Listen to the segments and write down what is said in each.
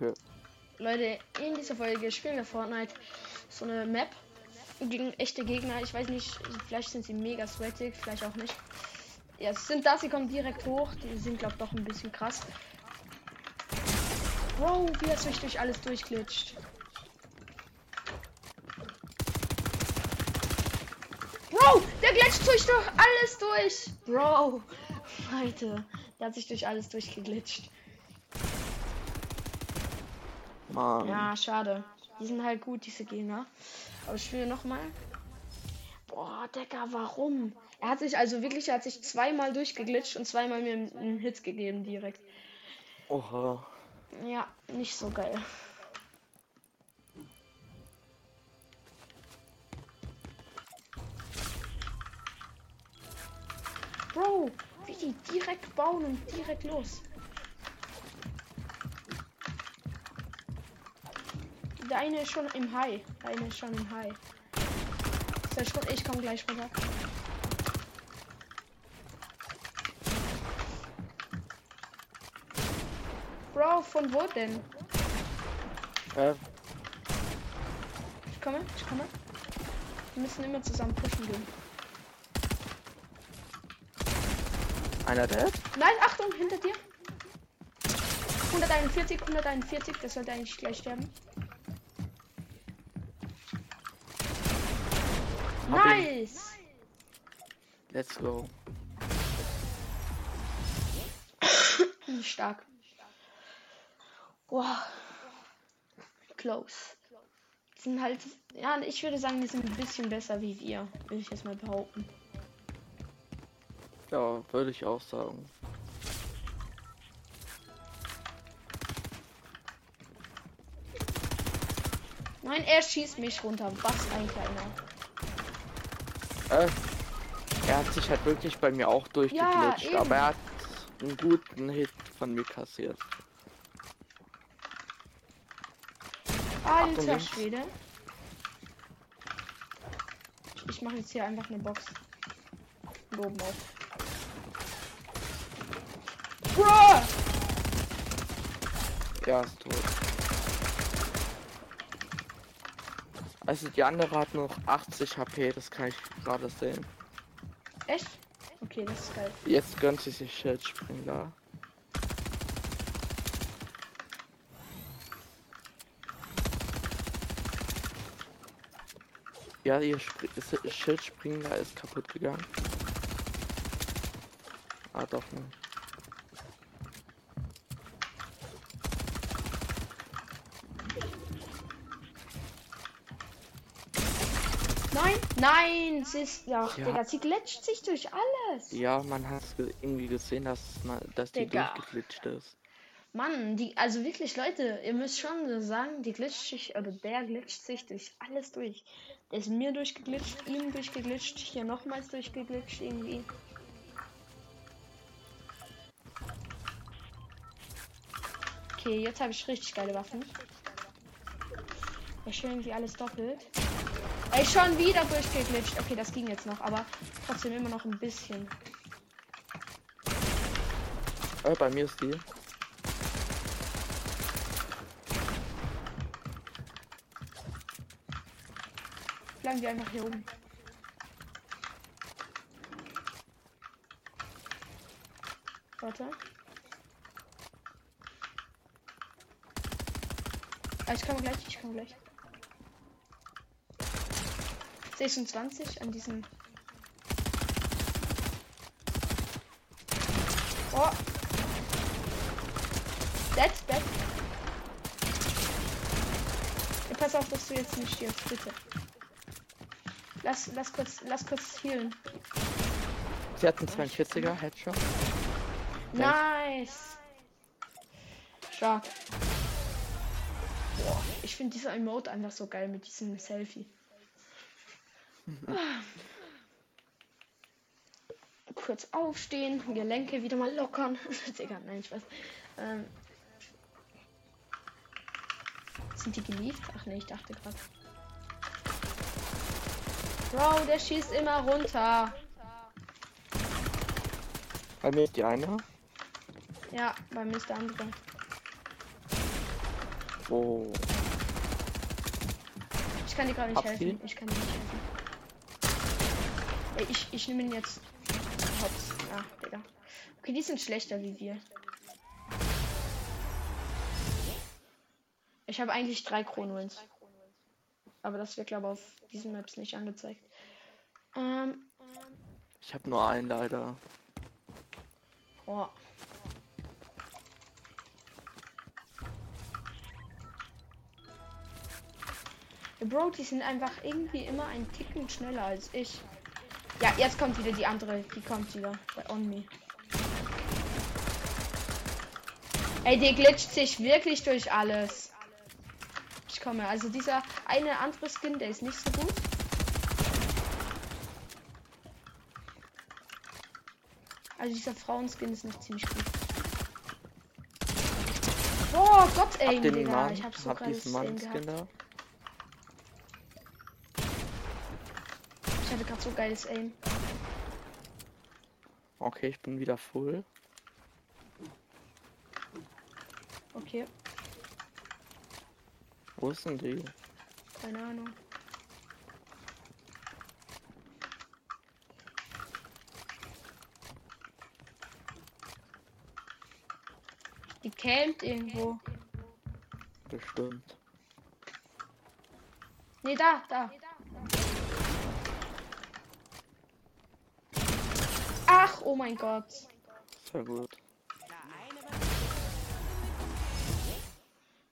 Okay. Leute, in dieser Folge spielen wir Fortnite so eine Map gegen echte Gegner. Ich weiß nicht, vielleicht sind sie mega sweatig, vielleicht auch nicht. Ja, es sind das, sie kommen direkt hoch. Die sind, glaube ich, doch ein bisschen krass. Wow, wie er sich durch alles durchglitscht. Bro, der glitscht durch doch alles durch. Bro, Leute, der hat sich durch alles durchgeglitscht. Mann. Ja, schade. Die sind halt gut, diese Gegner. Aber ich spiele noch mal. Boah, Decker, warum? Er hat sich also wirklich, er hat sich zweimal durchgeglitscht und zweimal mir einen Hit gegeben direkt. Oha. Ja, nicht so geil. Bro, wie die direkt bauen und direkt los. Eine ist schon im High. Eine ist schon im High. Ich, ich komme gleich runter. Bro, von wo denn? Äh, Ich komme, ich komme. Wir müssen immer zusammen pushen gehen. einer der? Nein, Achtung, hinter dir. 141, 141, das sollte eigentlich gleich sterben. Hab ihn. Nice! Let's go. Stark. Wow. Close. Die Sind halt, ja, ich würde sagen, die sind ein bisschen besser wie wir, würde ich jetzt mal behaupten. Ja, würde ich auch sagen. Nein, er schießt mich runter. Was ein kleiner. Äh, er hat sich halt wirklich bei mir auch durchgeglitscht, eben. aber er hat einen guten Hit von mir kassiert. Alter. Schwede. Ich mache jetzt hier einfach eine Box. Und Oben auf. Bro! Ja, ist tot. Also die andere hat noch 80 HP, das kann ich gerade sehen. Echt? Okay, das ist geil. Jetzt gönnt sie sich Schildspringer. Ja, ihr Schildspringer ist kaputt gegangen. Ah, doch nicht. Nein, nein, sie ist ja, Ja. Digga, sie glitscht sich durch alles. Ja, man hat ge irgendwie gesehen, dass, man, dass die Digga. durchgeglitscht ist. Mann, die, also wirklich, Leute, ihr müsst schon so sagen, die glitscht sich, oder der glitscht sich durch alles durch. Der ist mir durchgeglitscht, ihm durchgeglitscht, hier nochmals durchgeglitscht irgendwie. Okay, jetzt habe ich richtig geile Waffen. Ja, schön wie alles doppelt. Ey, schon wieder durchgeglitscht. Okay, das ging jetzt noch, aber trotzdem immer noch ein bisschen. Äh, bei mir ist die. Bleiben wir einfach hier oben. Warte. Ah, ich komme gleich, ich komme gleich. 26 an diesem. Oh. Dead, dead. Ja, pass auf, dass du jetzt nicht stirbst, bitte. Lass, lass kurz, lass kurz healen. Sie hat einen 42er Headshot. Nice. Stark. Boah, ich finde dieser Emote einfach so geil mit diesem Selfie. Kurz aufstehen, Gelenke wieder mal lockern. Digga, nein, ich weiß. Ähm, sind die gelieft? Ach nee, ich dachte gerade. Bro, der schießt immer runter. Bei mir ist die eine. Ja, bei mir ist der andere. Oh. Ich kann dir gerade nicht Habt helfen. Ich kann dir nicht helfen. Ich, ich nehme ihn jetzt. Hops. Ah, Digga. Okay, die sind schlechter wie wir. Ich habe eigentlich drei Kronwins. Aber das wird, glaube ich, auf diesen Maps nicht angezeigt. Ähm, Ich habe nur einen leider. oh. Bro, die sind einfach irgendwie immer ein Ticken schneller als ich. Ja, jetzt kommt wieder die andere. Die kommt wieder. Bei On Me. Ey, der glitscht sich wirklich durch alles. Ich komme. Also dieser eine andere Skin, der ist nicht so gut. Also dieser Frauenskin ist nicht ziemlich gut. Oh Gott, ey, Hab den Digga. Mann, Ich hab so hab diesen Mann-Skin gehabt. da. Ich hatte gerade so geiles Aim. Okay, ich bin wieder full. Okay, Wo ist denn die? keine Ahnung. Die campt irgendwo. Bestimmt. Nee, da, da. Ach, oh mein Gott. Sehr gut.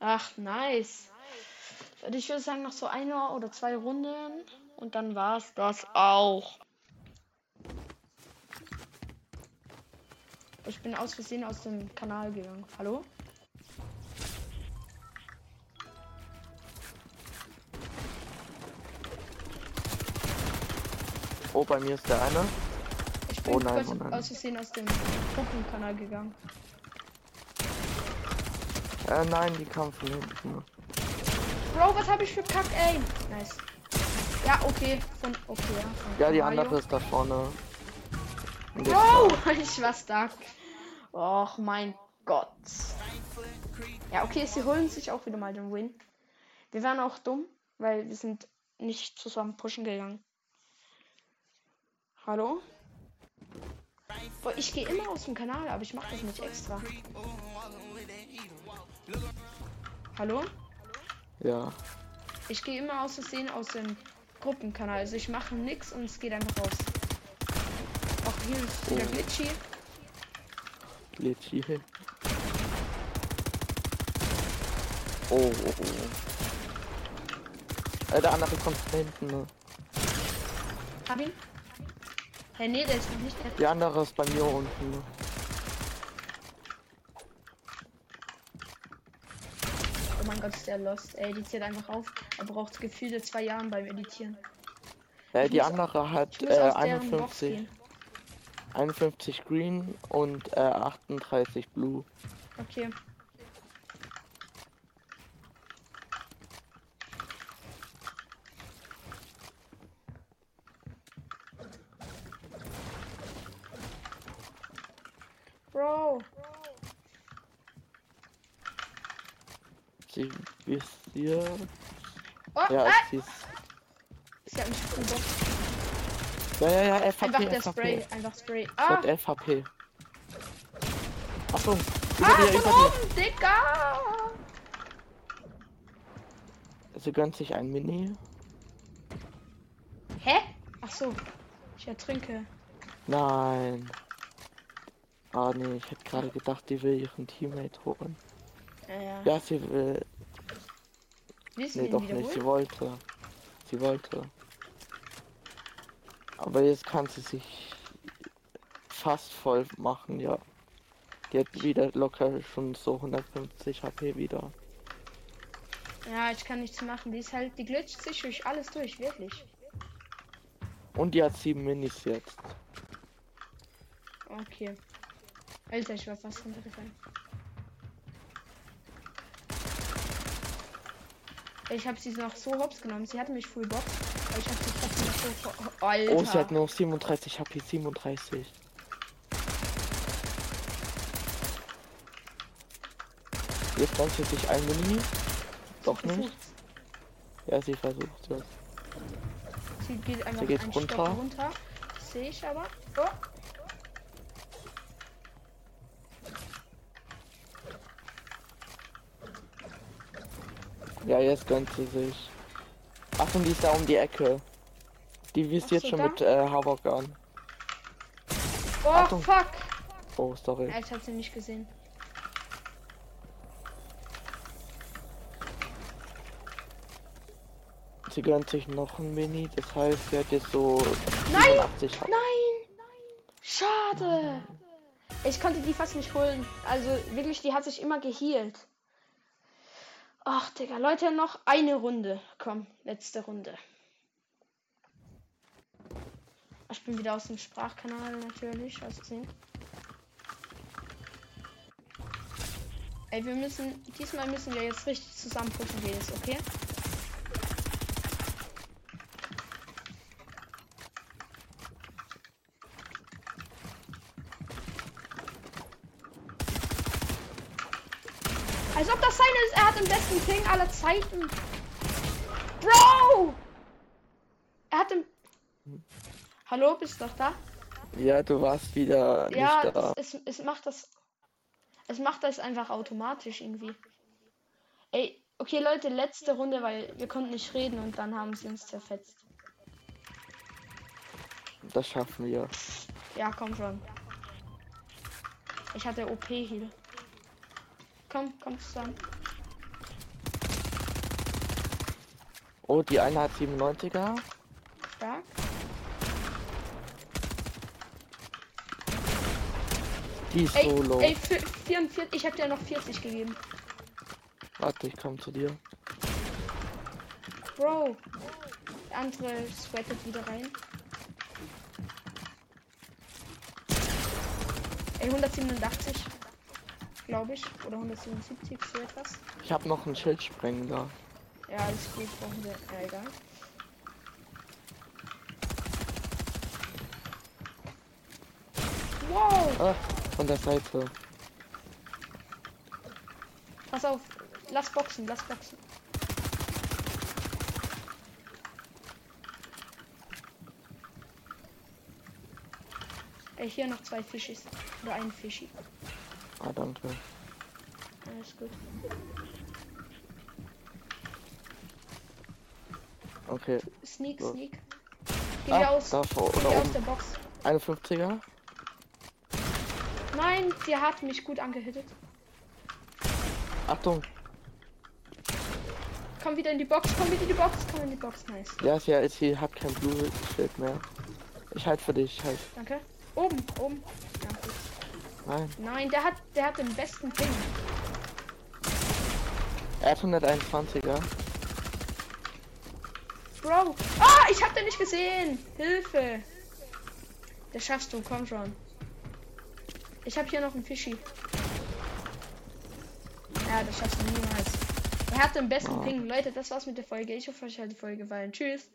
Ach, nice. Ich würde sagen, noch so eine oder zwei Runden und dann war's das auch. Ich bin aus Versehen aus dem Kanal gegangen. Hallo? Oh, bei mir ist der eine. Ich bin Oh nein, kurz oh nein. aus Versehen aus dem Gruppenkanal gegangen. Äh, nein, die kam von hinten. Bro, was habe ich für Kack, ey? Nice. Ja, okay. Von, okay, ja. Von Ja, die Mario. andere ist da vorne. Bro, ich war stuck. Och mein Gott. Ja, okay, sie holen sich auch wieder mal den Win. Wir waren auch dumm, weil wir sind nicht zusammen pushen gegangen. Hallo? Ich gehe immer aus dem Kanal, aber ich mache das nicht extra. Hallo? Ja. Ich gehe immer aus Versehen aus dem Gruppenkanal. Also ich mache nix und es geht einfach raus. Auch hier ist wieder Oh. glitchy. Glitchy. Oh, oh, oh. Äh, der andere kommt von hinten. Ne? Hab ihn? Hey, nee, der ist noch nicht. Der Die andere ist bei mir unten. Oh mein Gott, ist der lost. Die zählt einfach auf. Er braucht gefühlte zwei Jahre beim Editieren. Äh, die muss- andere hat äh, aus deren Box 51, gehen. 51 Green und äh, 38 Blue. Okay. Bro. Sie visiert. Oh, Ja, ah, sie ist. sie hat mich umgebracht. Ja, ja, ja, FHP, Einfach der FHP. Spray, einfach Spray. Ah, hat FHP. Achtung, über ah dir, von über dir. oben, Digga. Sie gönnt sich ein Mini. Hä? Ach so. Ich ertrinke. Nein. Ah nee, ich hätte gerade gedacht, die will ihren Teammate holen. Ja, ja. Ja, sie will. Willst Nee, doch nicht. Sie wollte. Sie wollte. Aber jetzt kann sie sich fast voll machen, ja. Die hat wieder locker schon so 150 HP wieder. Ja, ich kann nichts machen. Die ist halt, die glitscht sich durch alles durch, wirklich. Und die hat sieben Minis jetzt. Okay. Alter, ich war fast runtergefallen. Ich habe sie noch so hops genommen. Sie hatte mich full box. Aber ich habe sie trotzdem noch so. Oh, Alter. Oh, sie hat nur 37 HP, 37. Jetzt gönnt sie sich ein Mini. Doch nicht? versucht's. Ja, sie versucht es. Sie geht einfach Sie geht runter. Stock runter. Sehe ich aber. Oh, Ja, jetzt gönnt sie sich. Achtung, die ist da um die Ecke. Die wisst Ach jetzt schon da? mit äh, Havok an. oh Achtung. fuck. Oh, sorry. Ja, ich hab sie nicht gesehen. Sie gönnt sich noch ein Mini, das heißt, sie hat jetzt so Nein! 87 H- Nein! Schade! Ich konnte die fast nicht holen. Also wirklich, die hat sich immer gehealt. Ach, Digga. Leute, noch eine Runde. Komm, letzte Runde. Ich bin wieder aus dem Sprachkanal natürlich, aus Versehen. Ey, wir müssen, diesmal müssen wir jetzt richtig zusammen pushen, es, okay? Als ob das seine ist. Er hat den besten Ping aller Zeiten. Bro! Er hat den. Hallo, bist du doch da? Ja, du warst wieder Ja, nicht da. es, es, es macht das. Es macht das einfach automatisch irgendwie. Ey, okay, Leute, letzte Runde, weil wir konnten nicht reden und dann haben sie uns zerfetzt. Das schaffen wir. Ja, komm schon. Ich hatte OP hier. Komm, komm zusammen. Oh, die eine hat 97er. Stark. Die ist Ey, solo. ey, für 44, ich hab dir noch 40 gegeben. Warte, ich komm zu dir. Bro. Der andere sweatet wieder rein. Ey, 187. Glaube ich. Oder 177, so etwas. Ich habe noch einen Schildsprengender. Ja, alles gut, brauchen wir. Ja, egal. Wow! Ah, von der Seite. Pass auf. Lass boxen, lass boxen. Ey, hier noch zwei Fischis. Oder ein Fischi. Ah, danke. Alles gut. Okay. Sneak, So. sneak. Geh Ah, aus. da vor, Geh aus der Box. 51er. Nein, sie hat mich gut angehittet. Achtung. Komm wieder in die Box, komm wieder in die Box, komm in die Box, nice. Ja, sie, ist- sie hat kein Blue-Schild mehr. Ich halt für dich, halt. Danke. Oben, oben. Nein. Nein, der hat, der hat den besten Ping. Er hat 121er. Bro. Ah, ich hab den nicht gesehen. Hilfe. Das schaffst du, komm schon. Ich hab hier noch einen Fischi. Ja, das schaffst du niemals. Er hat den besten Ah. Ping. Leute, das war's mit der Folge. Ich hoffe, euch hat die Folge gefallen. Tschüss.